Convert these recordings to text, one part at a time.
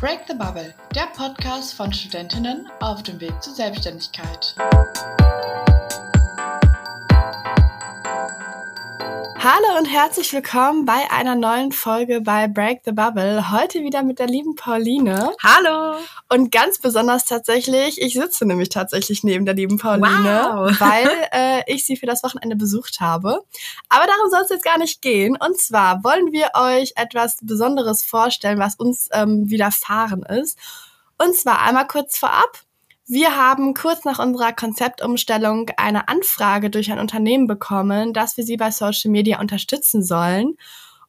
Break the Bubble, der Podcast von Studentinnen auf dem Weg zur Selbstständigkeit. Hallo und herzlich willkommen bei einer neuen Folge bei Break the Bubble. Heute wieder mit der lieben Pauline. Hallo. Und ganz besonders tatsächlich, ich sitze nämlich tatsächlich neben der lieben Pauline, wow. weil äh, ich sie für das Wochenende besucht habe. Aber darum soll es jetzt gar nicht gehen. Und zwar wollen wir euch etwas Besonderes vorstellen, was uns ähm, widerfahren ist. Und zwar einmal kurz vorab. Wir haben kurz nach unserer Konzeptumstellung eine Anfrage durch ein Unternehmen bekommen, dass wir sie bei Social Media unterstützen sollen.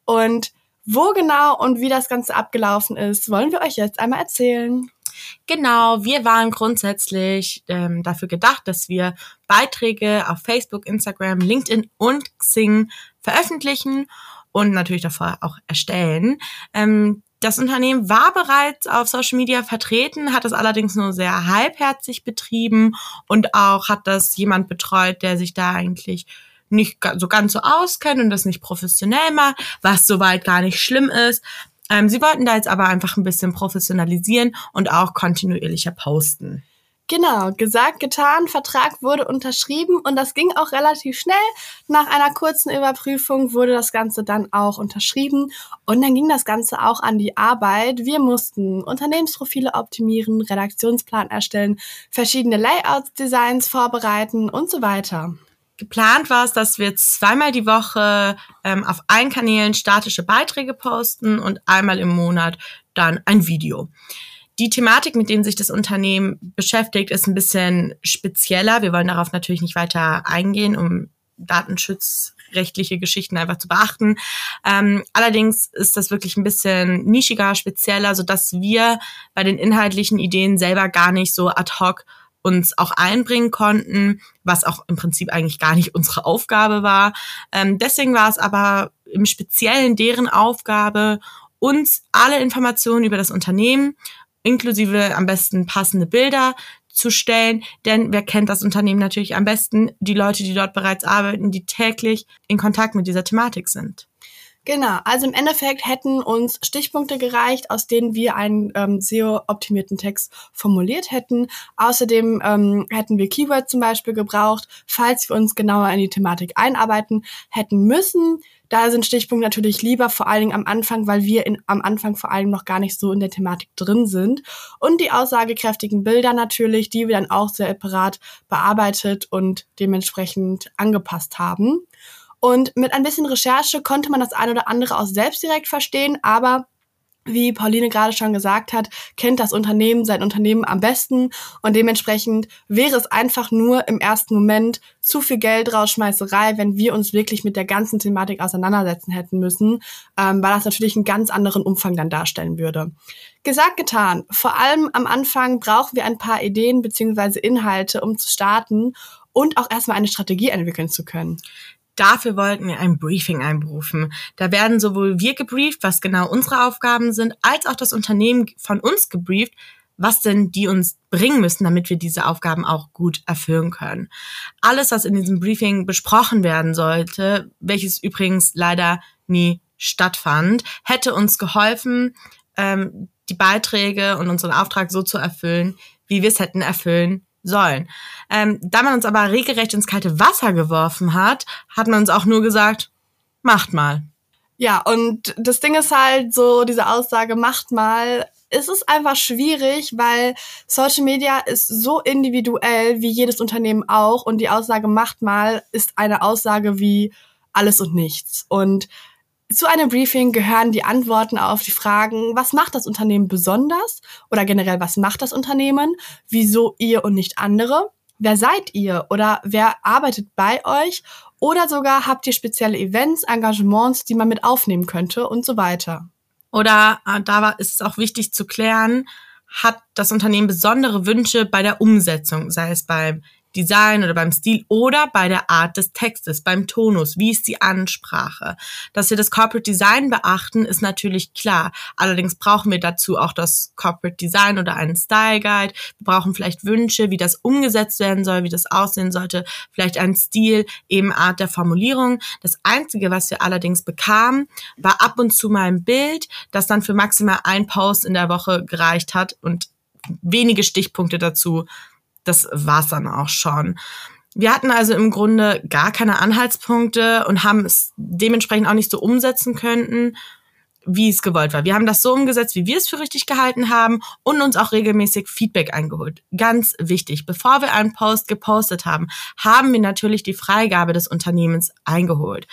Und wo genau und wie das Ganze abgelaufen ist, wollen wir euch jetzt einmal erzählen. Genau, wir waren grundsätzlich ähm, dafür gedacht, dass wir Beiträge auf Facebook, Instagram, LinkedIn und Xing veröffentlichen und natürlich davor auch erstellen. Ähm, das Unternehmen war bereits auf Social Media vertreten, hat es allerdings nur sehr halbherzig betrieben und auch hat das jemand betreut, der sich da eigentlich nicht so ganz so auskennt und das nicht professionell macht, was soweit gar nicht schlimm ist. Ähm, sie wollten da jetzt aber einfach ein bisschen professionalisieren und auch kontinuierlicher posten. Genau, gesagt, getan, Vertrag wurde unterschrieben und das ging auch relativ schnell. Nach einer kurzen Überprüfung wurde das Ganze dann auch unterschrieben und dann ging das Ganze auch an die Arbeit. Wir mussten Unternehmensprofile optimieren, Redaktionsplan erstellen, verschiedene Layouts, Designs vorbereiten und so weiter. Geplant war es, dass wir zweimal die Woche ähm, auf allen Kanälen statische Beiträge posten und einmal im Monat dann ein Video. Die Thematik, mit denen sich das Unternehmen beschäftigt, ist ein bisschen spezieller. Wir wollen darauf natürlich nicht weiter eingehen, um datenschutzrechtliche Geschichten einfach zu beachten. Ähm, allerdings ist das wirklich ein bisschen nischiger, spezieller, so dass wir bei den inhaltlichen Ideen selber gar nicht so ad hoc uns auch einbringen konnten, was auch im Prinzip eigentlich gar nicht unsere Aufgabe war. Ähm, deswegen war es aber im Speziellen deren Aufgabe, uns alle Informationen über das Unternehmen inklusive am besten passende Bilder zu stellen, denn wer kennt das Unternehmen natürlich am besten? Die Leute, die dort bereits arbeiten, die täglich in Kontakt mit dieser Thematik sind. Genau, also im Endeffekt hätten uns Stichpunkte gereicht, aus denen wir einen ähm, SEO-optimierten Text formuliert hätten. Außerdem ähm, hätten wir Keywords zum Beispiel gebraucht, falls wir uns genauer in die Thematik einarbeiten hätten müssen. Da sind Stichpunkte natürlich lieber, vor allen Dingen am Anfang, weil wir in, am Anfang vor allem noch gar nicht so in der Thematik drin sind. Und die aussagekräftigen Bilder natürlich, die wir dann auch separat bearbeitet und dementsprechend angepasst haben. Und mit ein bisschen Recherche konnte man das eine oder andere auch selbst direkt verstehen, aber wie Pauline gerade schon gesagt hat, kennt das Unternehmen sein Unternehmen am besten und dementsprechend wäre es einfach nur im ersten Moment zu viel Geld rausschmeißerei, wenn wir uns wirklich mit der ganzen Thematik auseinandersetzen hätten müssen, ähm, weil das natürlich einen ganz anderen Umfang dann darstellen würde. Gesagt, getan. Vor allem am Anfang brauchen wir ein paar Ideen beziehungsweise Inhalte, um zu starten und auch erstmal eine Strategie entwickeln zu können. Dafür wollten wir ein Briefing einberufen. Da werden sowohl wir gebrieft, was genau unsere Aufgaben sind, als auch das Unternehmen von uns gebrieft, was denn die uns bringen müssen, damit wir diese Aufgaben auch gut erfüllen können. Alles, was in diesem Briefing besprochen werden sollte, welches übrigens leider nie stattfand, hätte uns geholfen, ähm, die Beiträge und unseren Auftrag so zu erfüllen, wie wir es hätten erfüllen sollen. Ähm, da man uns aber regelrecht ins kalte Wasser geworfen hat, hat man uns auch nur gesagt, macht mal. Ja, und das Ding ist halt so, diese Aussage, macht mal, es ist einfach schwierig, weil Social Media ist so individuell wie jedes Unternehmen auch und die Aussage macht mal ist eine Aussage wie alles und nichts. Und zu einem Briefing gehören die Antworten auf die Fragen, was macht das Unternehmen besonders? Oder generell, was macht das Unternehmen, wieso ihr und nicht andere, wer seid ihr? Oder wer arbeitet bei euch? Oder sogar habt ihr spezielle Events, Engagements, die man mit aufnehmen könnte? Und so weiter. Oder äh, da ist es auch wichtig zu klären, hat das Unternehmen besondere Wünsche bei der Umsetzung, sei es beim Design oder beim Stil oder bei der Art des Textes, beim Tonus, wie ist die Ansprache. Dass wir das Corporate Design beachten, ist natürlich klar. Allerdings brauchen wir dazu auch das Corporate Design oder einen Style Guide. Wir brauchen vielleicht Wünsche, wie das umgesetzt werden soll, wie das aussehen sollte, vielleicht ein Stil, eben Art der Formulierung. Das Einzige, was wir allerdings bekamen, war ab und zu mal ein Bild, das dann für maximal ein Post in der Woche gereicht hat und wenige Stichpunkte dazu. Das war's dann auch schon. Wir hatten also im Grunde gar keine Anhaltspunkte und haben es dementsprechend auch nicht so umsetzen können, wie es gewollt war. Wir haben das so umgesetzt, wie wir es für richtig gehalten haben und uns auch regelmäßig Feedback eingeholt. Ganz wichtig, bevor wir einen Post gepostet haben, haben wir natürlich die Freigabe des Unternehmens eingeholt.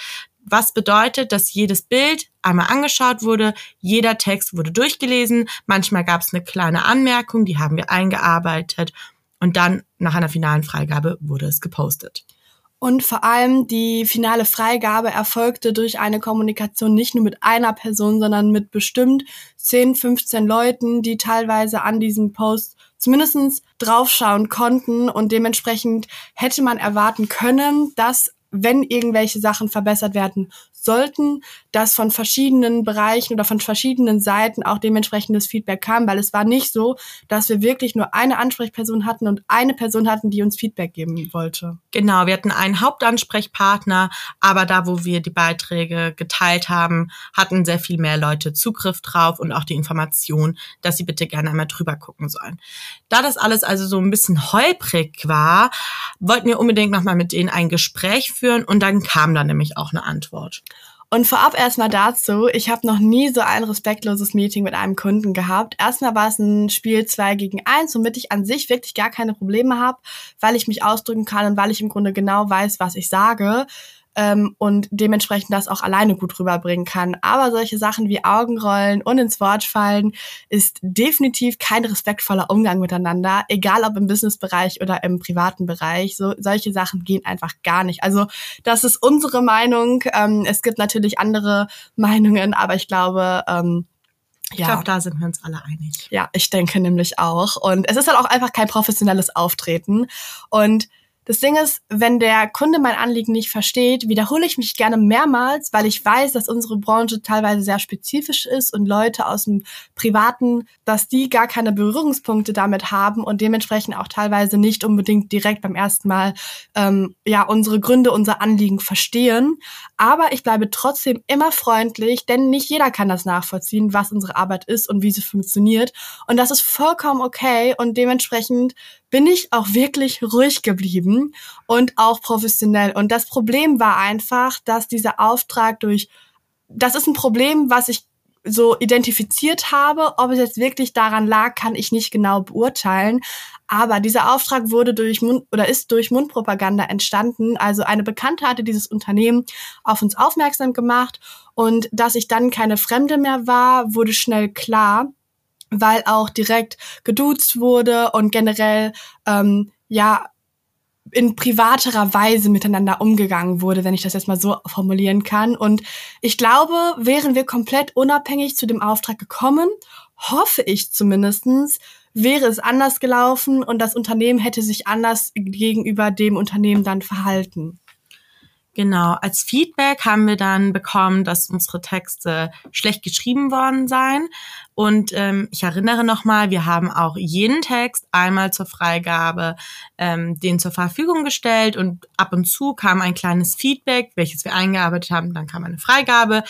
Was bedeutet, dass jedes Bild einmal angeschaut wurde, jeder Text wurde durchgelesen, manchmal gab es eine kleine Anmerkung, die haben wir eingearbeitet und dann nach einer finalen Freigabe wurde es gepostet. Und vor allem die finale Freigabe erfolgte durch eine Kommunikation nicht nur mit einer Person, sondern mit bestimmt 10, 15 Leuten, die teilweise an diesem Post zumindestens draufschauen konnten. Und dementsprechend hätte man erwarten können, dass wenn irgendwelche Sachen verbessert werden sollten, dass von verschiedenen Bereichen oder von verschiedenen Seiten auch dementsprechendes Feedback kam, weil es war nicht so, dass wir wirklich nur eine Ansprechperson hatten und eine Person hatten, die uns Feedback geben wollte. Genau, wir hatten einen Hauptansprechpartner, aber da, wo wir die Beiträge geteilt haben, hatten sehr viel mehr Leute Zugriff drauf und auch die Information, dass sie bitte gerne einmal drüber gucken sollen. Da das alles also so ein bisschen holprig war, wollten wir unbedingt nochmal mit denen ein Gespräch führen und dann kam dann nämlich auch eine Antwort. Und vorab erstmal dazu, ich habe noch nie so ein respektloses Meeting mit einem Kunden gehabt. Erstmal war es ein Spiel 2 gegen 1, womit ich an sich wirklich gar keine Probleme habe, weil ich mich ausdrücken kann und weil ich im Grunde genau weiß, was ich sage ähm, und dementsprechend das auch alleine gut rüberbringen kann. Aber solche Sachen wie Augenrollen und ins Wort fallen ist definitiv kein respektvoller Umgang miteinander, egal ob im Businessbereich oder im privaten Bereich. So, solche Sachen gehen einfach gar nicht. Also das ist unsere Meinung. Ähm, es gibt natürlich andere Meinungen, aber ich glaube, ähm, ich glaube, da sind wir uns alle einig. Ja, ich denke nämlich auch. Und es ist halt auch einfach kein professionelles Auftreten. Und das Ding ist, wenn der Kunde mein Anliegen nicht versteht, wiederhole ich mich gerne mehrmals, weil ich weiß, dass unsere Branche teilweise sehr spezifisch ist und Leute aus dem Privaten, dass die gar keine Berührungspunkte damit haben und dementsprechend auch teilweise nicht unbedingt direkt beim ersten Mal ähm, ja unsere Gründe, unser Anliegen verstehen. Aber ich bleibe trotzdem immer freundlich, denn nicht jeder kann das nachvollziehen, was unsere Arbeit ist und wie sie funktioniert. Und das ist vollkommen okay und dementsprechend bin ich auch wirklich ruhig geblieben und auch professionell. Und das Problem war einfach, dass dieser Auftrag durch, das ist ein Problem, was ich so identifiziert habe. Ob es jetzt wirklich daran lag, kann ich nicht genau beurteilen. Aber dieser Auftrag wurde durch Mund oder ist durch Mundpropaganda entstanden. Also eine Bekannte hatte dieses Unternehmen auf uns aufmerksam gemacht und dass ich dann keine Fremde mehr war, wurde schnell klar weil auch direkt geduzt wurde und generell ähm, ja in privaterer Weise miteinander umgegangen wurde, wenn ich das jetzt mal so formulieren kann. Und ich glaube, wären wir komplett unabhängig zu dem Auftrag gekommen, hoffe ich zumindestens, wäre es anders gelaufen und das Unternehmen hätte sich anders gegenüber dem Unternehmen dann verhalten. Genau, als Feedback haben wir dann bekommen, dass unsere Texte schlecht geschrieben worden seien. Und ähm, ich erinnere nochmal, wir haben auch jeden Text einmal zur Freigabe ähm, den zur Verfügung gestellt und ab und zu kam ein kleines Feedback, welches wir eingearbeitet haben, dann kam eine Freigabe.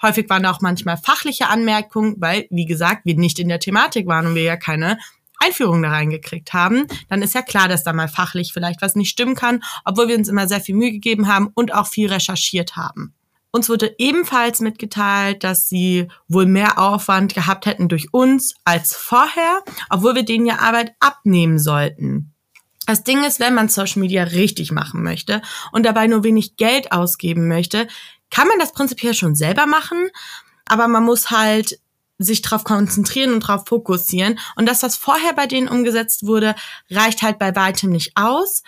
Häufig waren auch manchmal fachliche Anmerkungen, weil, wie gesagt, wir nicht in der Thematik waren und wir ja keine Einführung da reingekriegt haben, dann ist ja klar, dass da mal fachlich vielleicht was nicht stimmen kann, obwohl wir uns immer sehr viel Mühe gegeben haben und auch viel recherchiert haben. Uns wurde ebenfalls mitgeteilt, dass sie wohl mehr Aufwand gehabt hätten durch uns als vorher, obwohl wir denen ja Arbeit abnehmen sollten. Das Ding ist, wenn man Social Media richtig machen möchte und dabei nur wenig Geld ausgeben möchte, kann man das prinzipiell schon selber machen, aber man muss halt sich darauf konzentrieren und darauf fokussieren. Und das, was vorher bei denen umgesetzt wurde, reicht halt bei weitem nicht aus.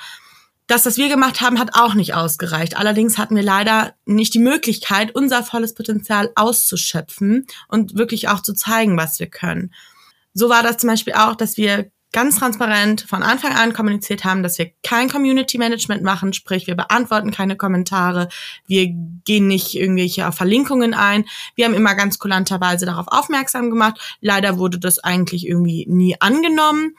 Das, was wir gemacht haben, hat auch nicht ausgereicht. Allerdings hatten wir leider nicht die Möglichkeit, unser volles Potenzial auszuschöpfen und wirklich auch zu zeigen, was wir können. So war das zum Beispiel auch, dass wir ganz transparent von Anfang an kommuniziert haben, dass wir kein Community Management machen, sprich wir beantworten keine Kommentare, wir gehen nicht irgendwelche Verlinkungen ein. Wir haben immer ganz kulanterweise darauf aufmerksam gemacht. Leider wurde das eigentlich irgendwie nie angenommen.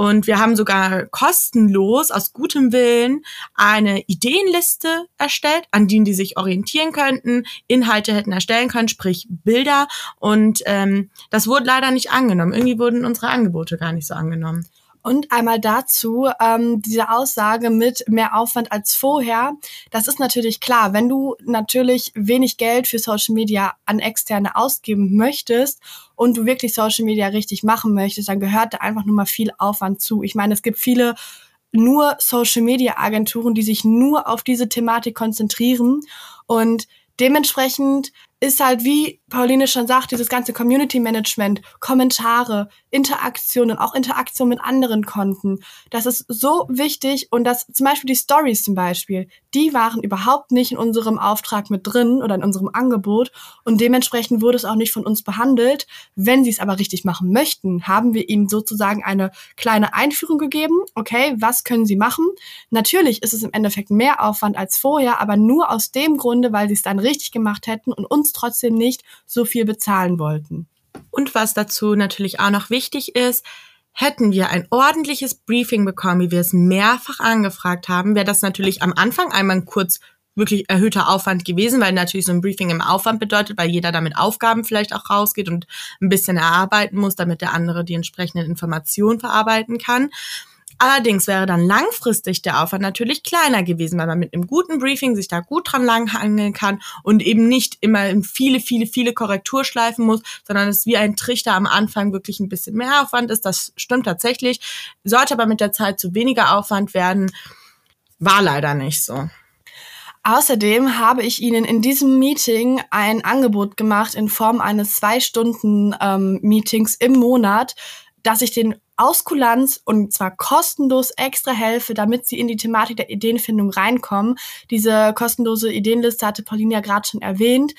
Und wir haben sogar kostenlos aus gutem Willen eine Ideenliste erstellt, an denen die sich orientieren könnten, Inhalte hätten erstellen können, sprich Bilder. Und ähm, das wurde leider nicht angenommen. Irgendwie wurden unsere Angebote gar nicht so angenommen. Und einmal dazu, ähm, diese Aussage mit mehr Aufwand als vorher, das ist natürlich klar. Wenn du natürlich wenig Geld für Social Media an Externe ausgeben möchtest und du wirklich Social Media richtig machen möchtest, dann gehört da einfach nur mal viel Aufwand zu. Ich meine, es gibt viele nur Social Media Agenturen, die sich nur auf diese Thematik konzentrieren und dementsprechend ist halt, wie Pauline schon sagt, dieses ganze Community Management, Kommentare, Interaktionen, auch Interaktion mit anderen Konten. Das ist so wichtig und dass zum Beispiel die Stories zum Beispiel, die waren überhaupt nicht in unserem Auftrag mit drin oder in unserem Angebot und dementsprechend wurde es auch nicht von uns behandelt. Wenn sie es aber richtig machen möchten, haben wir ihnen sozusagen eine kleine Einführung gegeben. Okay, was können sie machen? Natürlich ist es im Endeffekt mehr Aufwand als vorher, aber nur aus dem Grunde, weil sie es dann richtig gemacht hätten und uns trotzdem nicht so viel bezahlen wollten. Und was dazu natürlich auch noch wichtig ist, hätten wir ein ordentliches Briefing bekommen, wie wir es mehrfach angefragt haben, wäre das natürlich am Anfang einmal kurz wirklich erhöhter Aufwand gewesen, weil natürlich so ein Briefing im Aufwand bedeutet, weil jeder damit Aufgaben vielleicht auch rausgeht und ein bisschen erarbeiten muss, damit der andere die entsprechenden Informationen verarbeiten kann. Allerdings wäre dann langfristig der Aufwand natürlich kleiner gewesen, weil man mit einem guten Briefing sich da gut dran langhangeln kann und eben nicht immer in viele, viele, viele Korrekturschleifen muss, sondern es wie ein Trichter am Anfang wirklich ein bisschen mehr Aufwand ist. Das stimmt tatsächlich. Sollte aber mit der Zeit zu weniger Aufwand werden. War leider nicht so. Außerdem habe ich Ihnen in diesem Meeting ein Angebot gemacht in Form eines zwei Stunden ähm, Meetings im Monat, dass ich den aus Kulanz und zwar kostenlos extra helfe, damit sie in die Thematik der Ideenfindung reinkommen. Diese kostenlose Ideenliste hatte Pauline ja gerade schon erwähnt.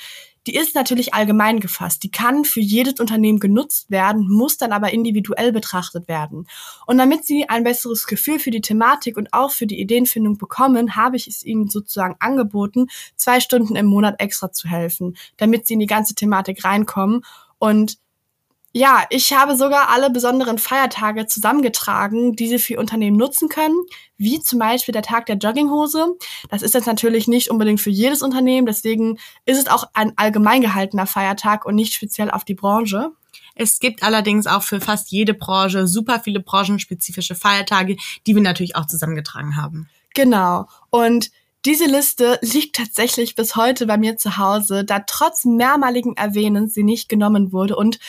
Die ist natürlich allgemein gefasst. Die kann für jedes Unternehmen genutzt werden, muss dann aber individuell betrachtet werden. Und damit Sie ein besseres Gefühl für die Thematik und auch für die Ideenfindung bekommen, habe ich es Ihnen sozusagen angeboten, zwei Stunden im Monat extra zu helfen, damit Sie in die ganze Thematik reinkommen. Und ja, ich habe sogar alle besonderen Feiertage zusammengetragen, die Sie für Unternehmen nutzen können, wie zum Beispiel der Tag der Jogginghose. Das ist jetzt natürlich nicht unbedingt für jedes Unternehmen, deswegen ist es auch ein allgemein gehaltener Feiertag und nicht speziell auf die Branche. Es gibt allerdings auch für fast jede Branche super viele branchenspezifische Feiertage, die wir natürlich auch zusammengetragen haben. Genau. Und diese Liste liegt tatsächlich bis heute bei mir zu Hause, da trotz mehrmaligen Erwähnens sie nicht genommen wurde und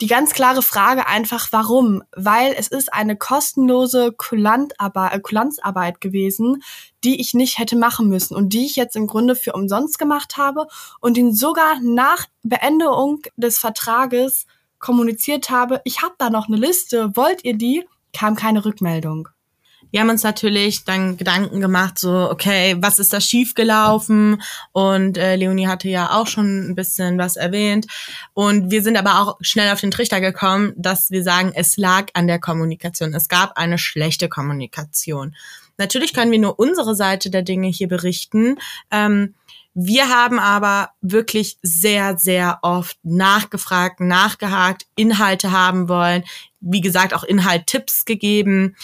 die ganz klare Frage einfach, warum? Weil es ist eine kostenlose äh, Kulanzarbeit gewesen, die ich nicht hätte machen müssen und die ich jetzt im Grunde für umsonst gemacht habe und ihn sogar nach Beendigung des Vertrages kommuniziert habe, ich habe da noch eine Liste, wollt ihr die? Kam keine Rückmeldung wir haben uns natürlich dann Gedanken gemacht, so, okay, was ist da schiefgelaufen? Und äh, Leonie hatte ja auch schon ein bisschen was erwähnt. Und wir sind aber auch schnell auf den Trichter gekommen, dass wir sagen, es lag an der Kommunikation. Es gab eine schlechte Kommunikation. Natürlich können wir nur unsere Seite der Dinge hier berichten. Ähm, wir haben aber wirklich sehr, sehr oft nachgefragt, nachgehakt, Inhalte haben wollen, wie gesagt, auch Inhalt-Tipps gegeben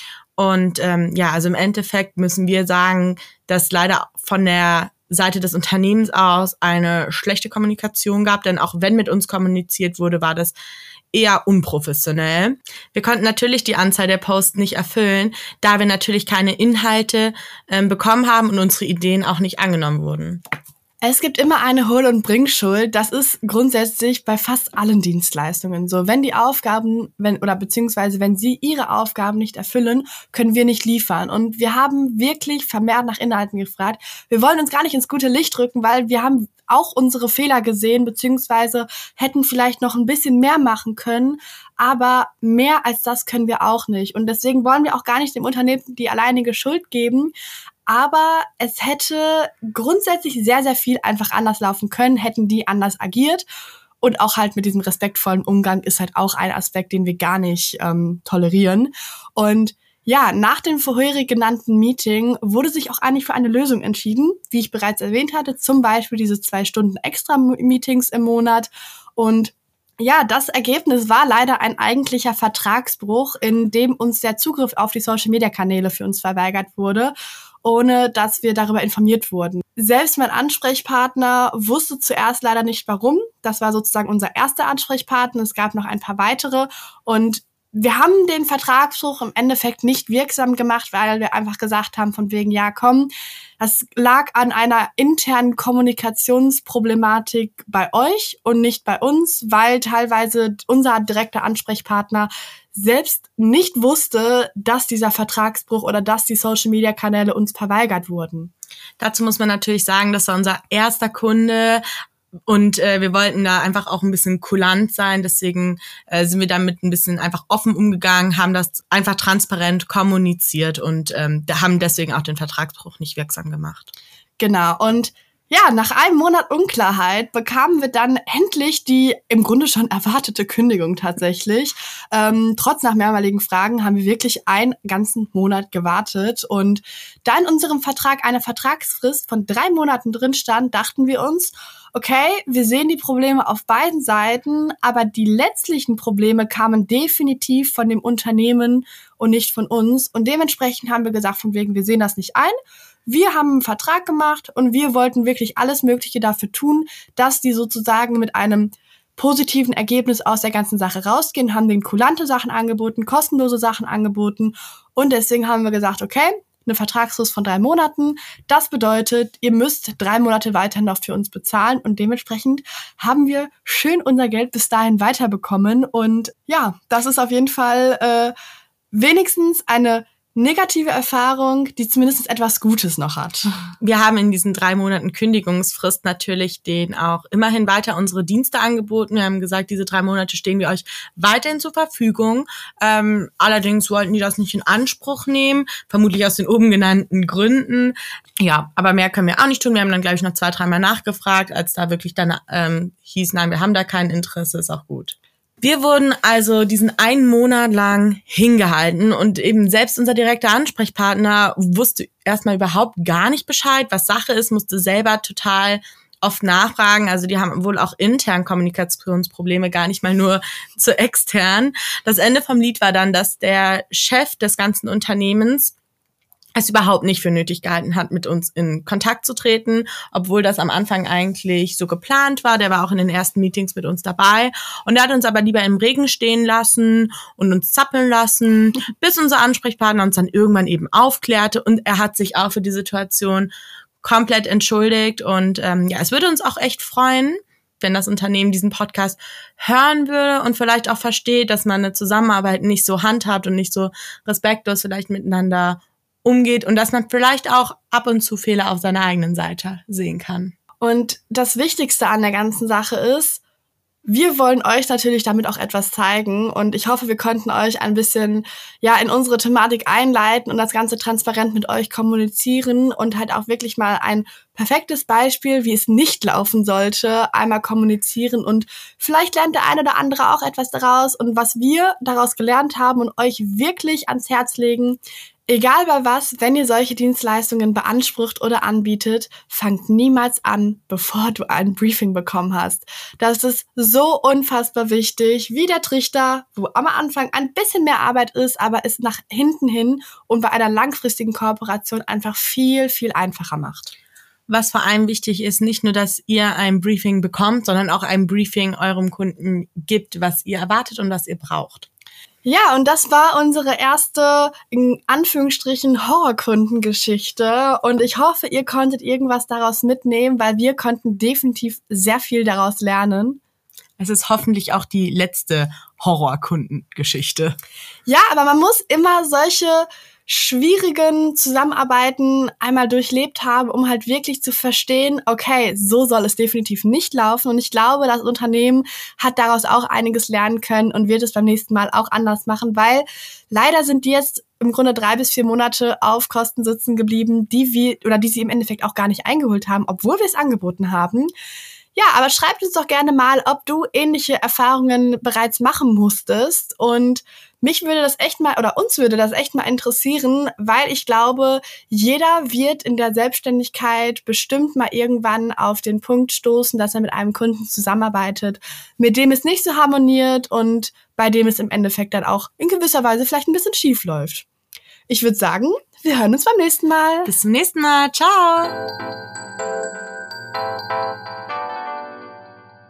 und ähm, ja, also im Endeffekt müssen wir sagen, dass leider von der Seite des Unternehmens aus eine schlechte Kommunikation gab, denn auch wenn mit uns kommuniziert wurde, war das eher unprofessionell. Wir konnten natürlich die Anzahl der Posts nicht erfüllen, da wir natürlich keine Inhalte ähm, bekommen haben und unsere Ideen auch nicht angenommen wurden. Es gibt immer eine Hol- und Bringschuld. Das ist grundsätzlich bei fast allen Dienstleistungen so. Wenn die Aufgaben, wenn, oder beziehungsweise wenn Sie Ihre Aufgaben nicht erfüllen, können wir nicht liefern. Und wir haben wirklich vermehrt nach Inhalten gefragt. Wir wollen uns gar nicht ins gute Licht rücken, weil wir haben auch unsere Fehler gesehen, beziehungsweise hätten vielleicht noch ein bisschen mehr machen können. Aber mehr als das können wir auch nicht. Und deswegen wollen wir auch gar nicht dem Unternehmen die alleinige Schuld geben aber es hätte grundsätzlich sehr, sehr viel einfach anders laufen können, hätten die anders agiert. Und auch halt mit diesem respektvollen Umgang ist halt auch ein Aspekt, den wir gar nicht ähm, tolerieren. Und ja, nach dem vorherig genannten Meeting wurde sich auch eigentlich für eine Lösung entschieden, wie ich bereits erwähnt hatte, zum Beispiel diese zwei Stunden extra Meetings im Monat. Und ja, das Ergebnis war leider ein eigentlicher Vertragsbruch, in dem uns der Zugriff auf die Social-Media-Kanäle für uns verweigert wurde, ohne dass wir darüber informiert wurden. Selbst mein Ansprechpartner wusste zuerst leider nicht warum. Das war sozusagen unser erster Ansprechpartner. Es gab noch ein paar weitere und wir haben den Vertragsbruch im Endeffekt nicht wirksam gemacht, weil wir einfach gesagt haben, von wegen, ja, komm, das lag an einer internen Kommunikationsproblematik bei euch und nicht bei uns, weil teilweise unser direkter Ansprechpartner selbst nicht wusste, dass dieser Vertragsbruch oder dass die Social-Media-Kanäle uns verweigert wurden. Dazu muss man natürlich sagen, dass er unser erster Kunde und äh, wir wollten da einfach auch ein bisschen kulant sein, deswegen äh, sind wir damit ein bisschen einfach offen umgegangen, haben das einfach transparent kommuniziert und ähm, haben deswegen auch den Vertragsbruch nicht wirksam gemacht. Genau. Und ja, nach einem Monat Unklarheit bekamen wir dann endlich die im Grunde schon erwartete Kündigung tatsächlich. Ähm, trotz nach mehrmaligen Fragen haben wir wirklich einen ganzen Monat gewartet. Und da in unserem Vertrag eine Vertragsfrist von drei Monaten drin stand, dachten wir uns, okay, wir sehen die Probleme auf beiden Seiten, aber die letztlichen Probleme kamen definitiv von dem Unternehmen und nicht von uns. Und dementsprechend haben wir gesagt, von wegen, wir sehen das nicht ein wir haben einen Vertrag gemacht und wir wollten wirklich alles Mögliche dafür tun, dass die sozusagen mit einem positiven Ergebnis aus der ganzen Sache rausgehen, haben den kulante Sachen angeboten, kostenlose Sachen angeboten und deswegen haben wir gesagt, okay, eine Vertragsfrist von drei Monaten. Das bedeutet, ihr müsst drei Monate weiter noch für uns bezahlen und dementsprechend haben wir schön unser Geld bis dahin weiterbekommen und ja, das ist auf jeden Fall äh, wenigstens eine negative Erfahrung, die zumindest etwas Gutes noch hat. Wir haben in diesen drei Monaten Kündigungsfrist natürlich den auch immerhin weiter unsere Dienste angeboten. Wir haben gesagt, diese drei Monate stehen wir euch weiterhin zur Verfügung. Ähm, allerdings wollten die das nicht in Anspruch nehmen, vermutlich aus den oben genannten Gründen. Ja, aber mehr können wir auch nicht tun. Wir haben dann, glaube ich, noch zwei, dreimal nachgefragt, als da wirklich dann ähm, hieß, nein, wir haben da kein Interesse, ist auch gut. Wir wurden also diesen einen Monat lang hingehalten und eben selbst unser direkter Ansprechpartner wusste erstmal überhaupt gar nicht Bescheid, was Sache ist, musste selber total oft nachfragen. Also die haben wohl auch intern Kommunikationsprobleme, gar nicht mal nur zu extern. Das Ende vom Lied war dann, dass der Chef des ganzen Unternehmens es überhaupt nicht für nötig gehalten hat, mit uns in Kontakt zu treten, obwohl das am Anfang eigentlich so geplant war. Der war auch in den ersten Meetings mit uns dabei. Und er hat uns aber lieber im Regen stehen lassen und uns zappeln lassen, bis unser Ansprechpartner uns dann irgendwann eben aufklärte. Und er hat sich auch für die Situation komplett entschuldigt. Und ähm, ja, es würde uns auch echt freuen, wenn das Unternehmen diesen Podcast hören würde und vielleicht auch versteht, dass man eine Zusammenarbeit nicht so handhabt und nicht so respektlos vielleicht miteinander umgeht und dass man vielleicht auch ab und zu Fehler auf seiner eigenen Seite sehen kann. Und das Wichtigste an der ganzen Sache ist, wir wollen euch natürlich damit auch etwas zeigen und ich hoffe, wir konnten euch ein bisschen ja in unsere Thematik einleiten und das Ganze transparent mit euch kommunizieren und halt auch wirklich mal ein perfektes Beispiel, wie es nicht laufen sollte, einmal kommunizieren und vielleicht lernt der eine oder andere auch etwas daraus und was wir daraus gelernt haben und euch wirklich ans Herz legen, Egal bei was, wenn ihr solche Dienstleistungen beansprucht oder anbietet, fangt niemals an, bevor du ein Briefing bekommen hast. Das ist so unfassbar wichtig, wie der Trichter, wo am Anfang ein bisschen mehr Arbeit ist, aber es nach hinten hin und bei einer langfristigen Kooperation einfach viel, viel einfacher macht. Was vor allem wichtig ist, nicht nur, dass ihr ein Briefing bekommt, sondern auch ein Briefing eurem Kunden gibt, was ihr erwartet und was ihr braucht. Ja, und das war unsere erste, in Anführungsstrichen, Horrorkundengeschichte. Und ich hoffe, ihr konntet irgendwas daraus mitnehmen, weil wir konnten definitiv sehr viel daraus lernen. Es ist hoffentlich auch die letzte Horrorkundengeschichte. Ja, aber man muss immer solche schwierigen Zusammenarbeiten einmal durchlebt habe, um halt wirklich zu verstehen, okay, so soll es definitiv nicht laufen. Und ich glaube, das Unternehmen hat daraus auch einiges lernen können und wird es beim nächsten Mal auch anders machen, weil leider sind die jetzt im Grunde drei bis vier Monate auf Kosten sitzen geblieben, die wir oder die sie im Endeffekt auch gar nicht eingeholt haben, obwohl wir es angeboten haben. Ja, aber schreibt uns doch gerne mal, ob du ähnliche Erfahrungen bereits machen musstest. Und mich würde das echt mal, oder uns würde das echt mal interessieren, weil ich glaube, jeder wird in der Selbstständigkeit bestimmt mal irgendwann auf den Punkt stoßen, dass er mit einem Kunden zusammenarbeitet, mit dem es nicht so harmoniert und bei dem es im Endeffekt dann auch in gewisser Weise vielleicht ein bisschen schief läuft. Ich würde sagen, wir hören uns beim nächsten Mal. Bis zum nächsten Mal. Ciao.